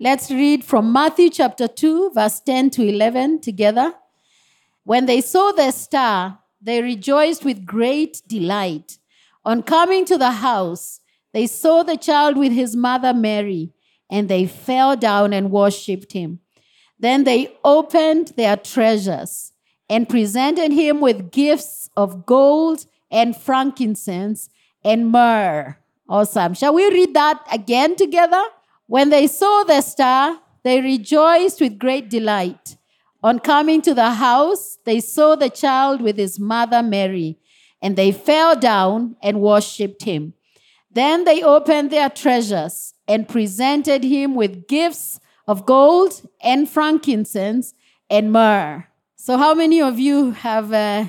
Let's read from Matthew chapter 2, verse 10 to 11 together. When they saw the star, they rejoiced with great delight. On coming to the house, they saw the child with his mother Mary, and they fell down and worshipped him. Then they opened their treasures and presented him with gifts of gold and frankincense and myrrh. Awesome. Shall we read that again together? When they saw the star, they rejoiced with great delight. On coming to the house, they saw the child with his mother Mary, and they fell down and worshipped him. Then they opened their treasures and presented him with gifts of gold and frankincense and myrrh. So, how many of you have uh,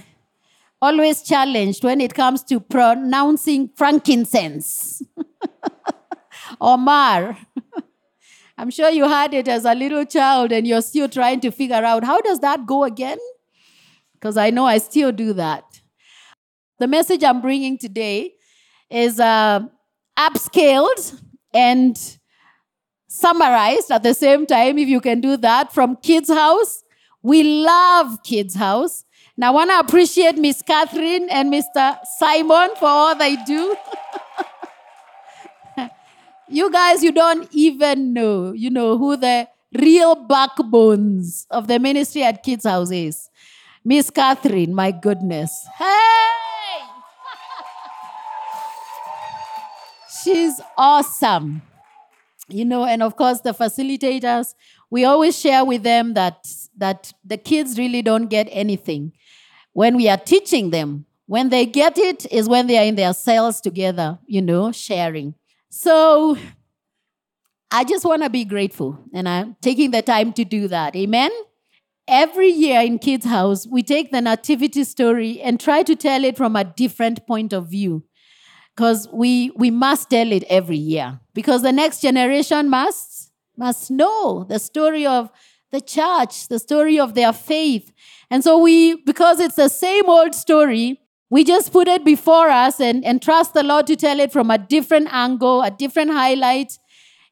always challenged when it comes to pronouncing frankincense or myrrh? I'm sure you had it as a little child and you're still trying to figure out how does that go again? Because I know I still do that. The message I'm bringing today is uh, upscaled and summarized at the same time, if you can do that, from Kids House. We love Kids House. And I want to appreciate Miss Catherine and Mr. Simon for all they do. You guys, you don't even know, you know, who the real backbones of the ministry at Kids House is. Miss Catherine, my goodness. Hey! She's awesome. You know, and of course, the facilitators, we always share with them that, that the kids really don't get anything when we are teaching them. When they get it is when they are in their cells together, you know, sharing. So I just want to be grateful, and I'm taking the time to do that. Amen? Every year in Kids House, we take the nativity story and try to tell it from a different point of view. Because we, we must tell it every year. Because the next generation must, must know the story of the church, the story of their faith. And so we, because it's the same old story, we just put it before us and, and trust the Lord to tell it from a different angle, a different highlight.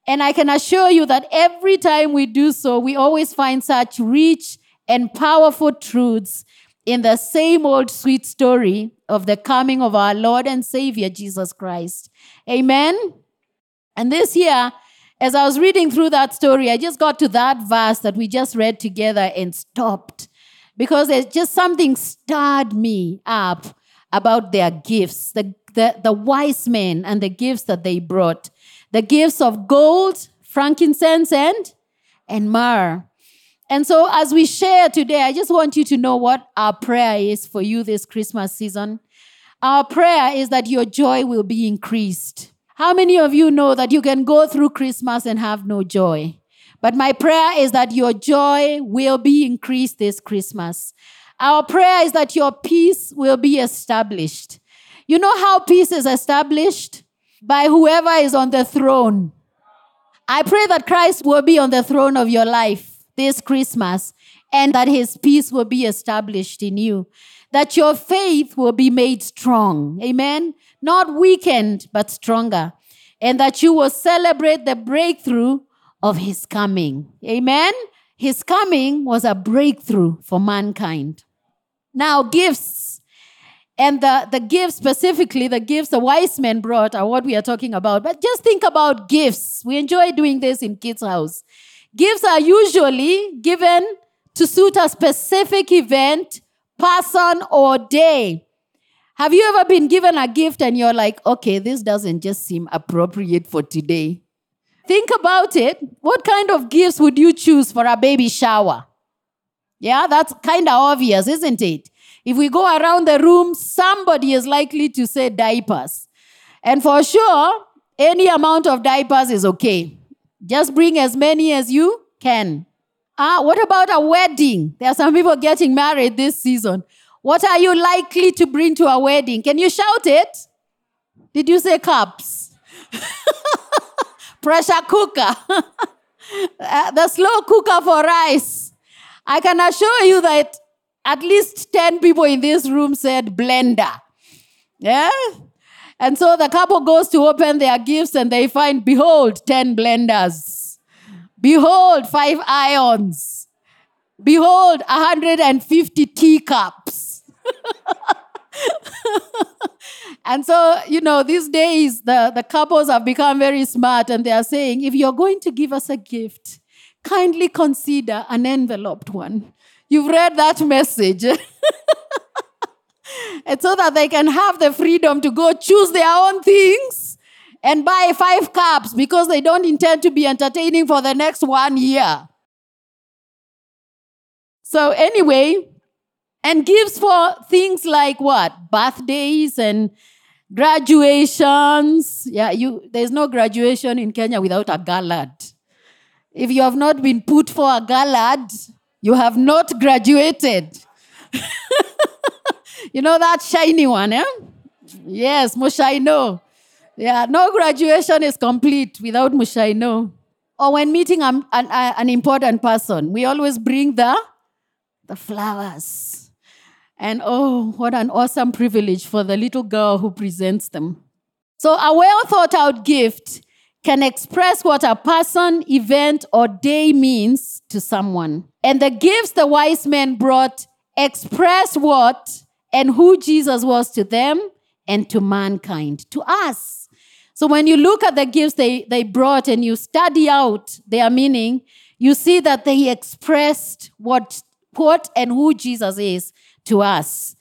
And I can assure you that every time we do so, we always find such rich and powerful truths in the same old sweet story of the coming of our Lord and Savior, Jesus Christ. Amen. And this year, as I was reading through that story, I just got to that verse that we just read together and stopped because there's just something stirred me up about their gifts, the, the, the wise men and the gifts that they brought. The gifts of gold, frankincense, and, and myrrh. And so, as we share today, I just want you to know what our prayer is for you this Christmas season. Our prayer is that your joy will be increased. How many of you know that you can go through Christmas and have no joy? But my prayer is that your joy will be increased this Christmas. Our prayer is that your peace will be established. You know how peace is established? By whoever is on the throne. I pray that Christ will be on the throne of your life this Christmas and that his peace will be established in you. That your faith will be made strong. Amen. Not weakened, but stronger. And that you will celebrate the breakthrough of his coming. Amen. His coming was a breakthrough for mankind. Now, gifts. And the, the gifts, specifically the gifts the wise men brought, are what we are talking about. But just think about gifts. We enjoy doing this in Kids' House. Gifts are usually given to suit a specific event, person, or day. Have you ever been given a gift and you're like, okay, this doesn't just seem appropriate for today? Think about it. What kind of gifts would you choose for a baby shower? Yeah, that's kind of obvious, isn't it? If we go around the room, somebody is likely to say diapers. And for sure, any amount of diapers is okay. Just bring as many as you can. Ah, what about a wedding? There are some people getting married this season. What are you likely to bring to a wedding? Can you shout it? Did you say cups? Pressure cooker. uh, the slow cooker for rice. I can assure you that at least 10 people in this room said blender. Yeah? And so the couple goes to open their gifts and they find, behold, 10 blenders. Behold, five ions. Behold, 150 teacups. and so, you know, these days the, the couples have become very smart and they are saying, if you're going to give us a gift, kindly consider an enveloped one. You've read that message. and so that they can have the freedom to go choose their own things and buy five cups because they don't intend to be entertaining for the next one year. So, anyway, and gives for things like what? Birthdays and graduations. Yeah, you there's no graduation in Kenya without a gallad. If you have not been put for a gallad, you have not graduated. you know that shiny one, eh? Yes, Mushaino. Yeah, no graduation is complete without Mushaino. Or when meeting an, an, an important person, we always bring the, the flowers. And oh, what an awesome privilege for the little girl who presents them. So, a well thought out gift can express what a person, event, or day means to someone. And the gifts the wise men brought express what and who Jesus was to them and to mankind, to us. So when you look at the gifts they, they brought and you study out their meaning, you see that they expressed what, what and who Jesus is to us.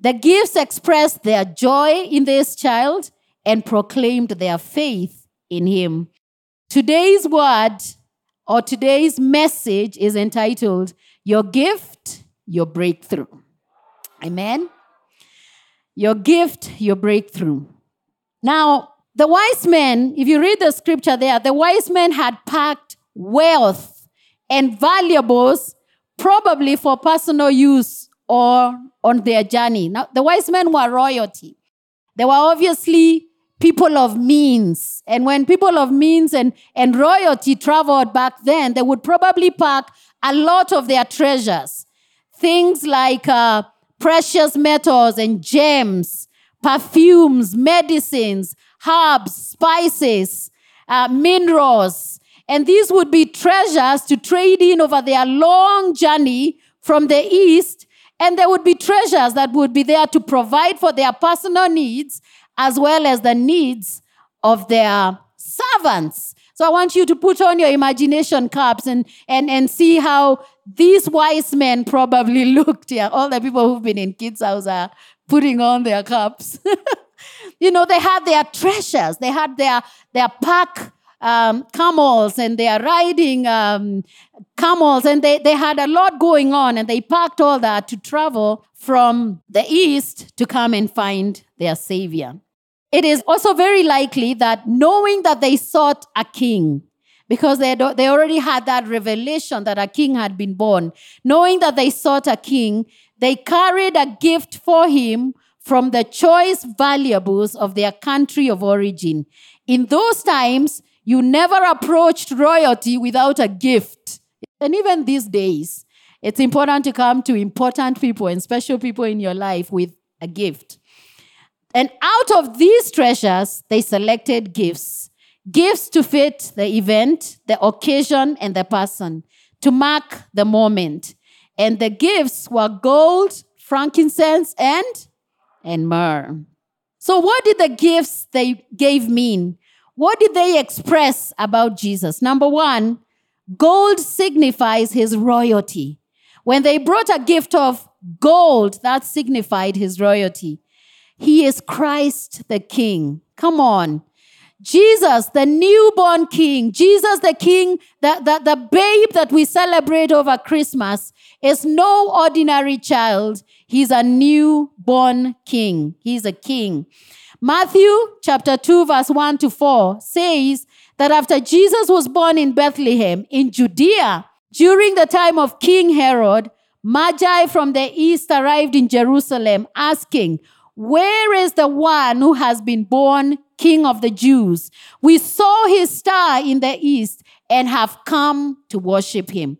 The gifts expressed their joy in this child and proclaimed their faith in him. Today's word or today's message is entitled Your Gift, Your Breakthrough. Amen. Your gift, your breakthrough. Now, the wise men, if you read the scripture there, the wise men had packed wealth and valuables, probably for personal use or on their journey. Now, the wise men were royalty. They were obviously people of means. And when people of means and, and royalty traveled back then, they would probably pack a lot of their treasures. Things like uh, precious metals and gems, perfumes, medicines, herbs, spices, uh, minerals. And these would be treasures to trade in over their long journey from the east. And there would be treasures that would be there to provide for their personal needs as well as the needs of their servants. So I want you to put on your imagination caps and, and, and see how these wise men probably looked. Yeah, all the people who've been in kids' house are putting on their caps. you know, they had their treasures. They had their, their pack um, camels and they are riding um, camels and they, they had a lot going on and they packed all that to travel from the east to come and find their savior. It is also very likely that knowing that they sought a king, because they, had, they already had that revelation that a king had been born, knowing that they sought a king, they carried a gift for him from the choice valuables of their country of origin. In those times, you never approached royalty without a gift. And even these days, it's important to come to important people and special people in your life with a gift. And out of these treasures, they selected gifts gifts to fit the event, the occasion, and the person, to mark the moment. And the gifts were gold, frankincense, and, and myrrh. So, what did the gifts they gave mean? What did they express about Jesus? Number one, gold signifies his royalty. When they brought a gift of gold, that signified his royalty. He is Christ the King. Come on. Jesus, the newborn King, Jesus, the King, the, the, the babe that we celebrate over Christmas, is no ordinary child. He's a newborn King. He's a King. Matthew chapter 2, verse 1 to 4 says that after Jesus was born in Bethlehem in Judea, during the time of King Herod, Magi from the east arrived in Jerusalem asking, Where is the one who has been born King of the Jews? We saw his star in the east and have come to worship him.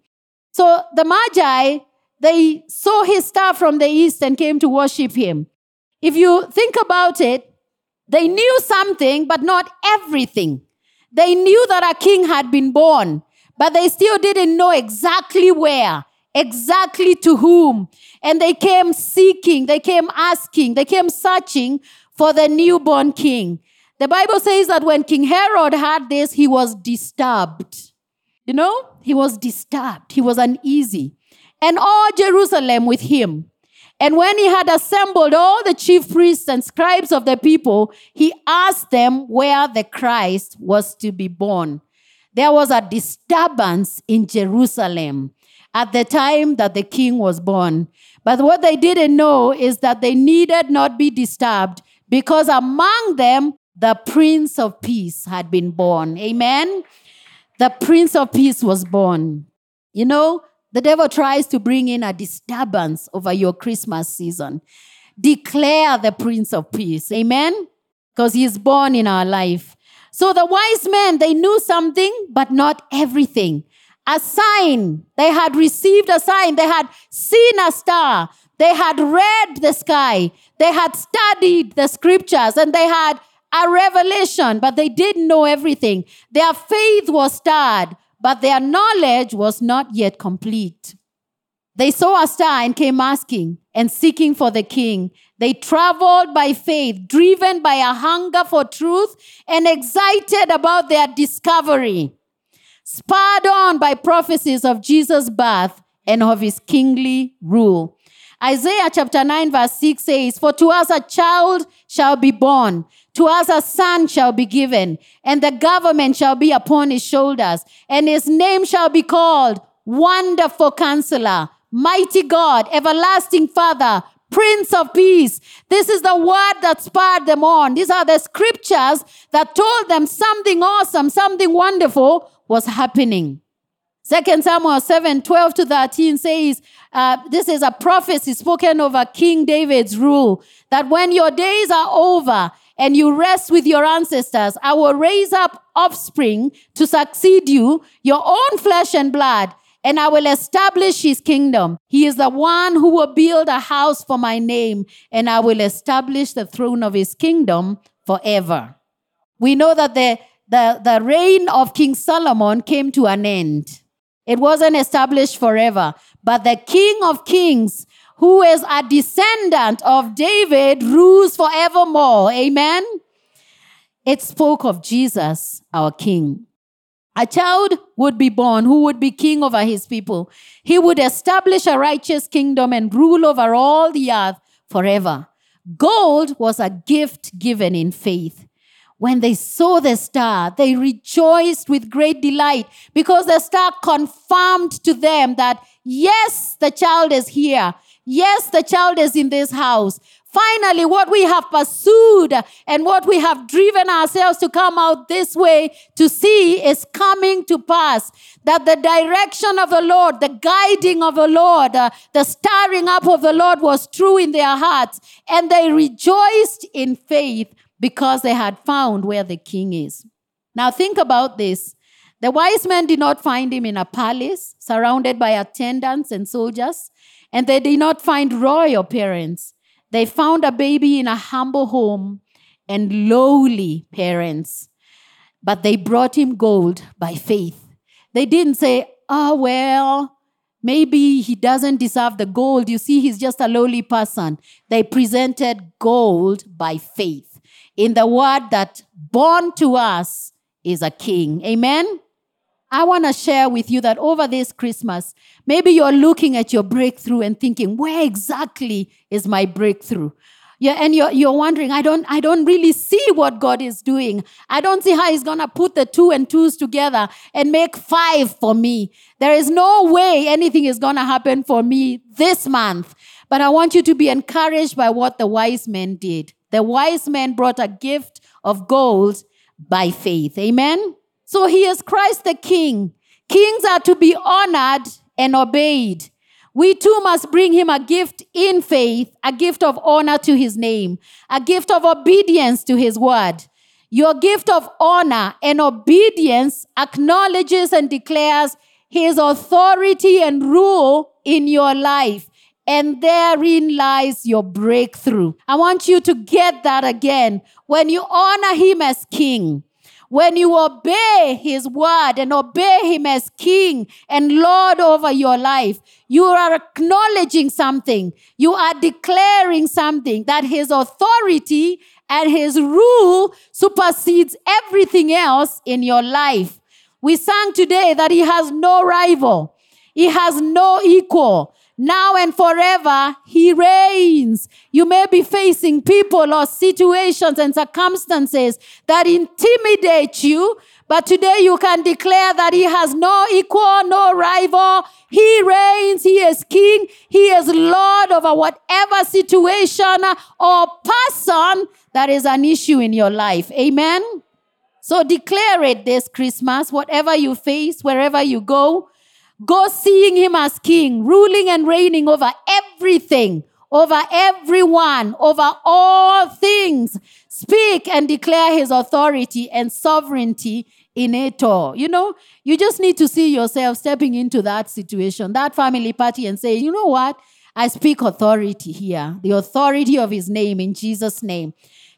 So the Magi, they saw his star from the east and came to worship him. If you think about it, they knew something, but not everything. They knew that a king had been born, but they still didn't know exactly where, exactly to whom. And they came seeking, they came asking, they came searching for the newborn king. The Bible says that when King Herod heard this, he was disturbed. You know, he was disturbed, he was uneasy. And all Jerusalem with him. And when he had assembled all the chief priests and scribes of the people, he asked them where the Christ was to be born. There was a disturbance in Jerusalem at the time that the king was born. But what they didn't know is that they needed not be disturbed because among them the Prince of Peace had been born. Amen. The Prince of Peace was born. You know, the devil tries to bring in a disturbance over your Christmas season. Declare the Prince of Peace. Amen? Because he is born in our life. So the wise men, they knew something, but not everything. A sign. They had received a sign. They had seen a star. They had read the sky. They had studied the scriptures and they had a revelation, but they didn't know everything. Their faith was stirred, but their knowledge was not yet complete. They saw a star and came asking and seeking for the king. They traveled by faith, driven by a hunger for truth and excited about their discovery, spurred on by prophecies of Jesus' birth and of his kingly rule. Isaiah chapter 9, verse 6 says, For to us a child shall be born, to us a son shall be given, and the government shall be upon his shoulders, and his name shall be called Wonderful Counselor, Mighty God, Everlasting Father, Prince of Peace. This is the word that spurred them on. These are the scriptures that told them something awesome, something wonderful was happening. Second Samuel 7 12 to 13 says, uh, This is a prophecy spoken over King David's rule that when your days are over and you rest with your ancestors, I will raise up offspring to succeed you, your own flesh and blood, and I will establish his kingdom. He is the one who will build a house for my name, and I will establish the throne of his kingdom forever. We know that the, the, the reign of King Solomon came to an end. It wasn't established forever, but the King of Kings who is a descendant of David, rules forevermore. Amen. It spoke of Jesus, our King. A child would be born who would be king over his people. He would establish a righteous kingdom and rule over all the earth forever. Gold was a gift given in faith. When they saw the star, they rejoiced with great delight because the star confirmed to them that, yes, the child is here. Yes, the child is in this house. Finally, what we have pursued and what we have driven ourselves to come out this way to see is coming to pass. That the direction of the Lord, the guiding of the Lord, uh, the stirring up of the Lord was true in their hearts. And they rejoiced in faith because they had found where the king is. Now, think about this. The wise men did not find him in a palace surrounded by attendants and soldiers. And they did not find royal parents. They found a baby in a humble home and lowly parents. But they brought him gold by faith. They didn't say, oh, well, maybe he doesn't deserve the gold. You see, he's just a lowly person. They presented gold by faith in the word that born to us is a king. Amen. I want to share with you that over this Christmas, maybe you're looking at your breakthrough and thinking, where exactly is my breakthrough? Yeah, and you're, you're wondering, I don't, I don't really see what God is doing. I don't see how He's gonna put the two and twos together and make five for me. There is no way anything is gonna happen for me this month. But I want you to be encouraged by what the wise men did. The wise men brought a gift of gold by faith. Amen. So he is Christ the King. Kings are to be honored and obeyed. We too must bring him a gift in faith, a gift of honor to his name, a gift of obedience to his word. Your gift of honor and obedience acknowledges and declares his authority and rule in your life. And therein lies your breakthrough. I want you to get that again. When you honor him as king, when you obey his word and obey him as king and lord over your life, you are acknowledging something. You are declaring something that his authority and his rule supersedes everything else in your life. We sang today that he has no rival. He has no equal. Now and forever, he reigns. You may be facing people or situations and circumstances that intimidate you, but today you can declare that he has no equal, no rival. He reigns. He is king. He is Lord over whatever situation or person that is an issue in your life. Amen. So declare it this Christmas, whatever you face, wherever you go. Go seeing him as king, ruling and reigning over everything, over everyone, over all things. Speak and declare his authority and sovereignty in it all. You know, you just need to see yourself stepping into that situation, that family party, and say, you know what? I speak authority here, the authority of his name in Jesus' name.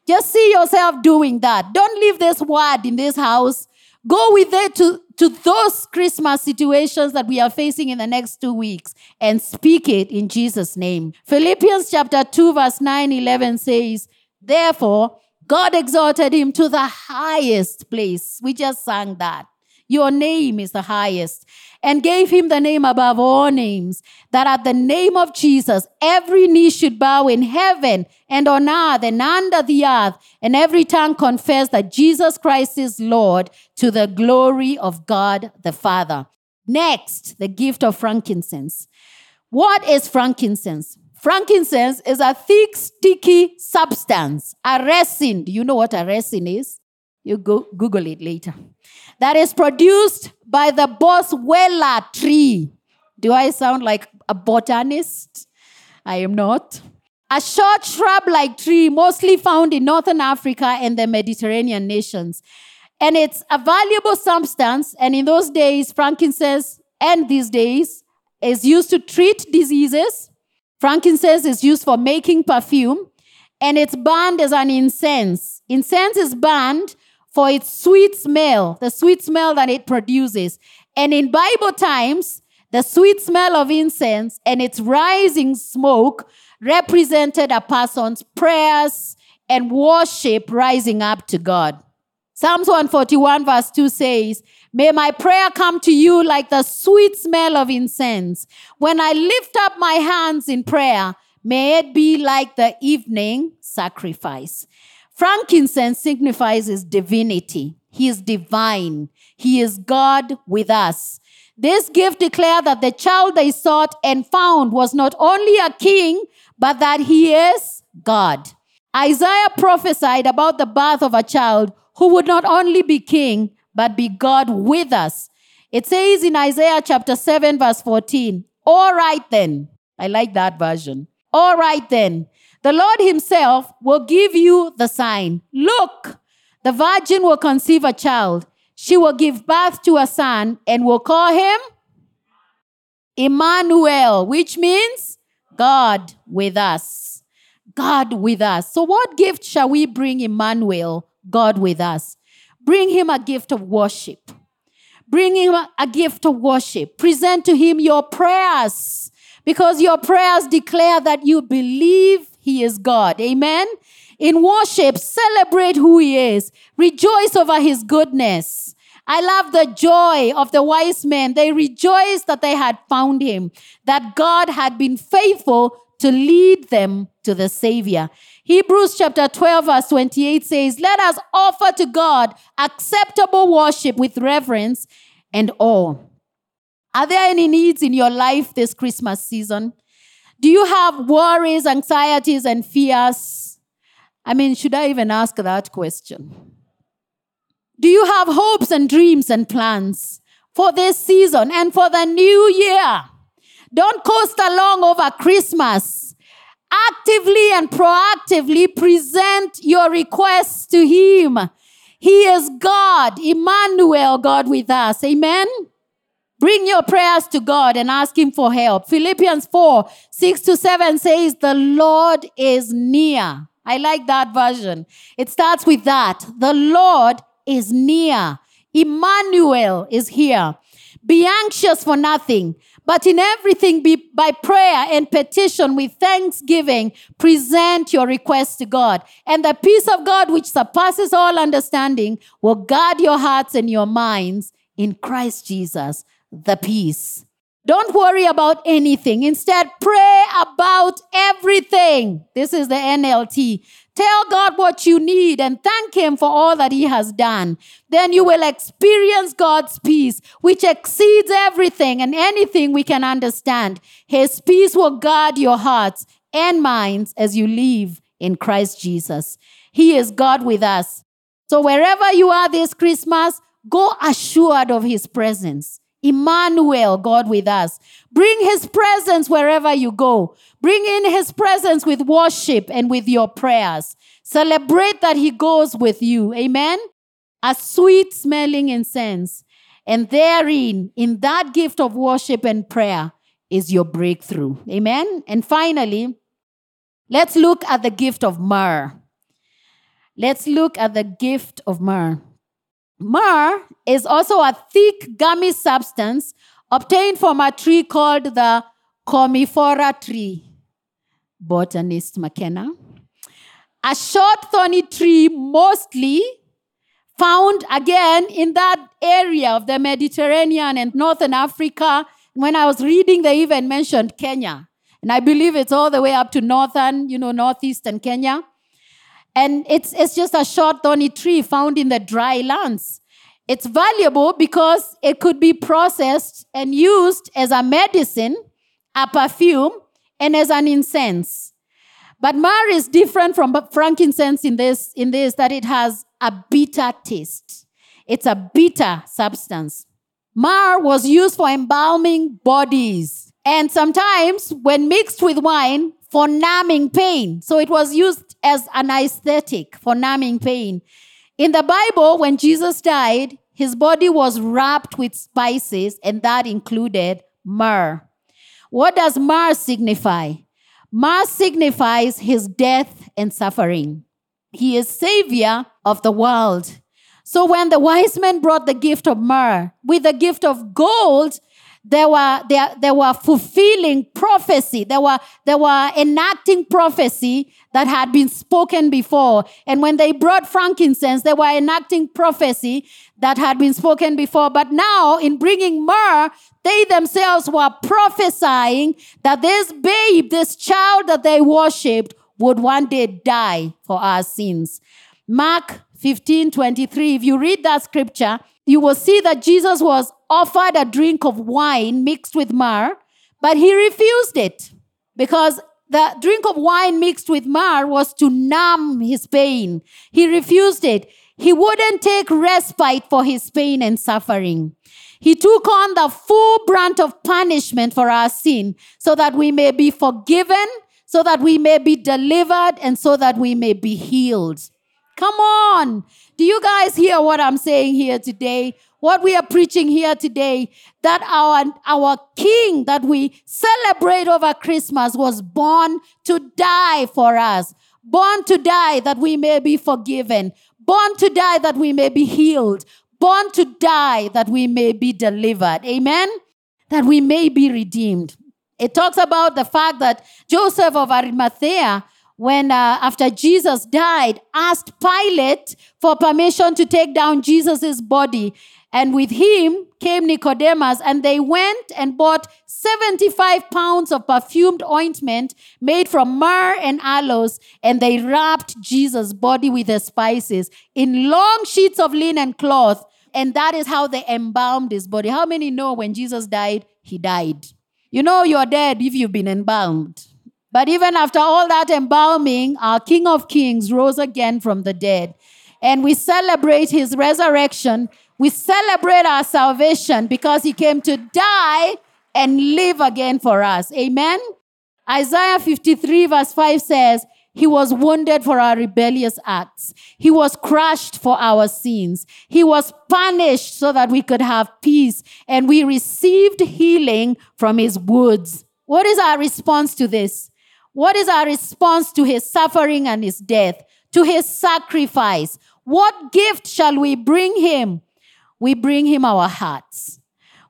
Just see yourself doing that. Don't leave this word in this house. Go with it to to those Christmas situations that we are facing in the next two weeks and speak it in Jesus' name. Philippians chapter 2, verse 9 11 says, Therefore, God exalted him to the highest place. We just sang that. Your name is the highest. And gave him the name above all names, that at the name of Jesus, every knee should bow in heaven and on earth and under the earth, and every tongue confess that Jesus Christ is Lord to the glory of God the Father. Next, the gift of frankincense. What is frankincense? Frankincense is a thick, sticky substance, a resin. Do you know what a resin is? You go Google it later that is produced by the boswellia tree. Do I sound like a botanist? I am not. A short shrub like tree, mostly found in Northern Africa and the Mediterranean nations. And it's a valuable substance. And in those days, frankincense, and these days, is used to treat diseases. Frankincense is used for making perfume. And it's burned as an incense. Incense is burned for its sweet smell, the sweet smell that it produces. And in Bible times, the sweet smell of incense and its rising smoke represented a person's prayers and worship rising up to God. Psalms 141, verse 2 says, May my prayer come to you like the sweet smell of incense. When I lift up my hands in prayer, may it be like the evening sacrifice. Frankincense signifies his divinity. He is divine. He is God with us. This gift declared that the child they sought and found was not only a king, but that he is God. Isaiah prophesied about the birth of a child who would not only be king, but be God with us. It says in Isaiah chapter 7, verse 14, All right then. I like that version. All right then. The Lord Himself will give you the sign. Look, the virgin will conceive a child. She will give birth to a son and will call him Emmanuel, which means God with us. God with us. So, what gift shall we bring Emmanuel, God with us? Bring him a gift of worship. Bring him a gift of worship. Present to him your prayers because your prayers declare that you believe he is God. Amen. In worship, celebrate who He is. Rejoice over His goodness. I love the joy of the wise men. They rejoiced that they had found Him, that God had been faithful to lead them to the Savior. Hebrews chapter 12, verse 28 says, Let us offer to God acceptable worship with reverence and awe. Are there any needs in your life this Christmas season? Do you have worries, anxieties, and fears? I mean, should I even ask that question? Do you have hopes and dreams and plans for this season and for the new year? Don't coast along over Christmas. Actively and proactively present your requests to Him. He is God, Emmanuel, God with us. Amen. Bring your prayers to God and ask Him for help. Philippians 4 6 to 7 says, The Lord is near. I like that version. It starts with that. The Lord is near. Emmanuel is here. Be anxious for nothing, but in everything be by prayer and petition with thanksgiving, present your requests to God. And the peace of God, which surpasses all understanding, will guard your hearts and your minds in Christ Jesus, the peace. Don't worry about anything. Instead, pray about everything. This is the NLT. Tell God what you need and thank Him for all that He has done. Then you will experience God's peace, which exceeds everything and anything we can understand. His peace will guard your hearts and minds as you live in Christ Jesus. He is God with us. So wherever you are this Christmas, go assured of His presence. Emmanuel, God with us. Bring his presence wherever you go. Bring in his presence with worship and with your prayers. Celebrate that he goes with you. Amen. A sweet smelling incense. And therein, in that gift of worship and prayer, is your breakthrough. Amen. And finally, let's look at the gift of myrrh. Let's look at the gift of myrrh. Myrrh is also a thick gummy substance obtained from a tree called the Commiphora tree. Botanist Makena. A short thorny tree, mostly found again in that area of the Mediterranean and Northern Africa. When I was reading, they even mentioned Kenya. And I believe it's all the way up to northern, you know, northeastern Kenya. And it's, it's just a short thorny tree found in the dry lands. It's valuable because it could be processed and used as a medicine, a perfume, and as an incense. But myrrh is different from frankincense in this, in this that it has a bitter taste. It's a bitter substance. Myrrh was used for embalming bodies. And sometimes, when mixed with wine, for numbing pain. So it was used as an aesthetic for numbing pain. In the Bible, when Jesus died, his body was wrapped with spices, and that included myrrh. What does myrrh signify? Myrrh signifies his death and suffering. He is savior of the world. So when the wise men brought the gift of myrrh with the gift of gold, they were, they, they were fulfilling prophecy. They were, they were enacting prophecy that had been spoken before. And when they brought frankincense, they were enacting prophecy that had been spoken before. But now, in bringing myrrh, they themselves were prophesying that this babe, this child that they worshipped, would one day die for our sins. Mark 15 23. If you read that scripture, you will see that Jesus was offered a drink of wine mixed with myrrh, but he refused it because the drink of wine mixed with myrrh was to numb his pain. He refused it. He wouldn't take respite for his pain and suffering. He took on the full brunt of punishment for our sin so that we may be forgiven, so that we may be delivered, and so that we may be healed. Come on. Do you guys hear what I'm saying here today? What we are preaching here today that our, our king that we celebrate over Christmas was born to die for us, born to die that we may be forgiven, born to die that we may be healed, born to die that we may be delivered. Amen? That we may be redeemed. It talks about the fact that Joseph of Arimathea when uh, after Jesus died, asked Pilate for permission to take down Jesus' body. And with him came Nicodemus, and they went and bought 75 pounds of perfumed ointment made from myrrh and aloes, and they wrapped Jesus' body with the spices in long sheets of linen cloth. And that is how they embalmed his body. How many know when Jesus died, he died? You know you're dead if you've been embalmed. But even after all that embalming, our King of Kings rose again from the dead. And we celebrate his resurrection. We celebrate our salvation because he came to die and live again for us. Amen. Isaiah 53, verse 5 says, He was wounded for our rebellious acts. He was crushed for our sins. He was punished so that we could have peace. And we received healing from his wounds. What is our response to this? What is our response to his suffering and his death, to his sacrifice? What gift shall we bring him? We bring him our hearts.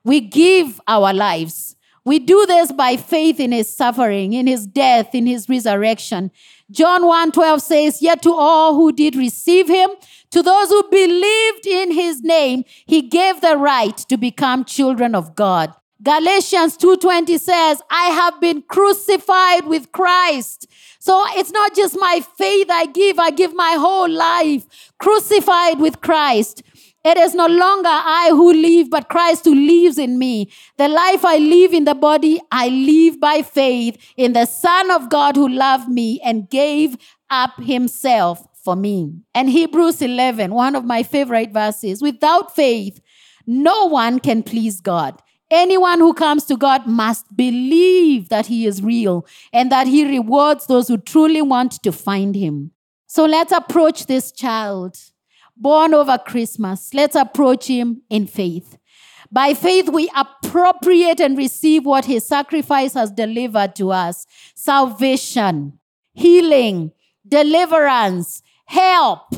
We give our lives. We do this by faith in his suffering, in his death, in his resurrection. John 1:12 says, "Yet to all who did receive him, to those who believed in his name, he gave the right to become children of God." Galatians 2:20 says, "I have been crucified with Christ." So it's not just my faith I give, I give my whole life crucified with Christ. It is no longer I who live, but Christ who lives in me. The life I live in the body, I live by faith in the Son of God who loved me and gave up himself for me. And Hebrews 11, one of my favorite verses without faith, no one can please God. Anyone who comes to God must believe that He is real and that He rewards those who truly want to find Him. So let's approach this child born over Christmas. Let's approach him in faith. By faith, we appropriate and receive what his sacrifice has delivered to us salvation, healing, deliverance, help.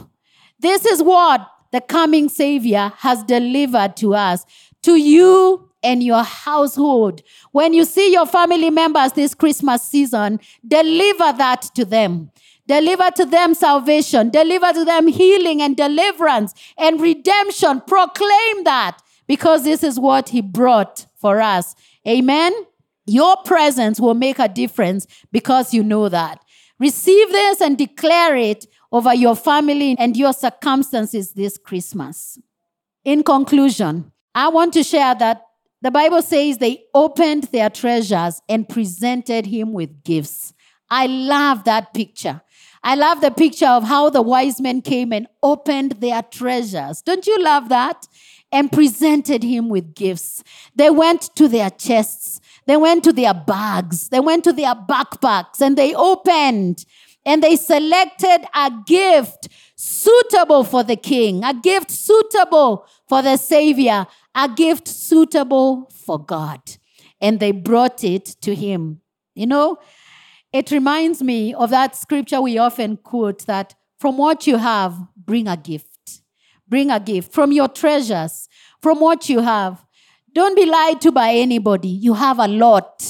This is what the coming Savior has delivered to us, to you and your household. When you see your family members this Christmas season, deliver that to them. Deliver to them salvation. Deliver to them healing and deliverance and redemption. Proclaim that because this is what he brought for us. Amen. Your presence will make a difference because you know that. Receive this and declare it over your family and your circumstances this Christmas. In conclusion, I want to share that the Bible says they opened their treasures and presented him with gifts. I love that picture. I love the picture of how the wise men came and opened their treasures. Don't you love that? And presented him with gifts. They went to their chests, they went to their bags, they went to their backpacks, and they opened and they selected a gift suitable for the king, a gift suitable for the savior, a gift suitable for God. And they brought it to him. You know, it reminds me of that scripture we often quote that from what you have, bring a gift. Bring a gift from your treasures, from what you have. Don't be lied to by anybody. You have a lot.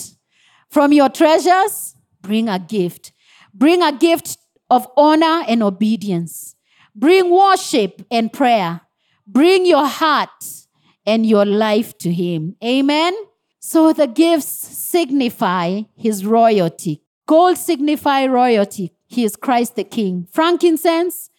From your treasures, bring a gift. Bring a gift of honor and obedience. Bring worship and prayer. Bring your heart and your life to Him. Amen. So the gifts signify His royalty. Gold signify royalty. He is Christ the King. Frankincense,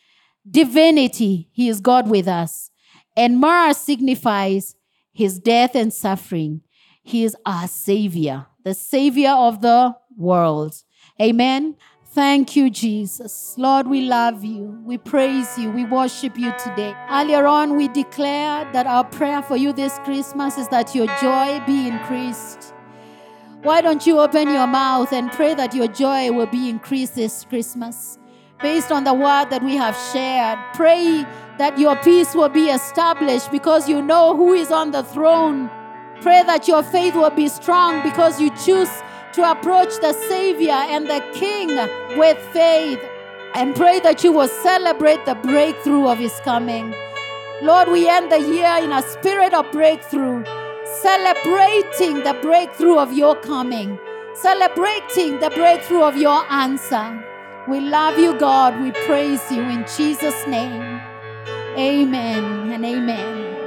divinity. He is God with us. And myrrh signifies his death and suffering. He is our Savior, the Savior of the world. Amen. Thank you, Jesus. Lord, we love you. We praise you. We worship you today. Earlier on, we declared that our prayer for you this Christmas is that your joy be increased. Why don't you open your mouth and pray that your joy will be increased this Christmas? Based on the word that we have shared, pray that your peace will be established because you know who is on the throne. Pray that your faith will be strong because you choose to approach the Savior and the King with faith. And pray that you will celebrate the breakthrough of His coming. Lord, we end the year in a spirit of breakthrough celebrating the breakthrough of your coming, celebrating the breakthrough of your answer. We love you, God. We praise you in Jesus' name. Amen and amen.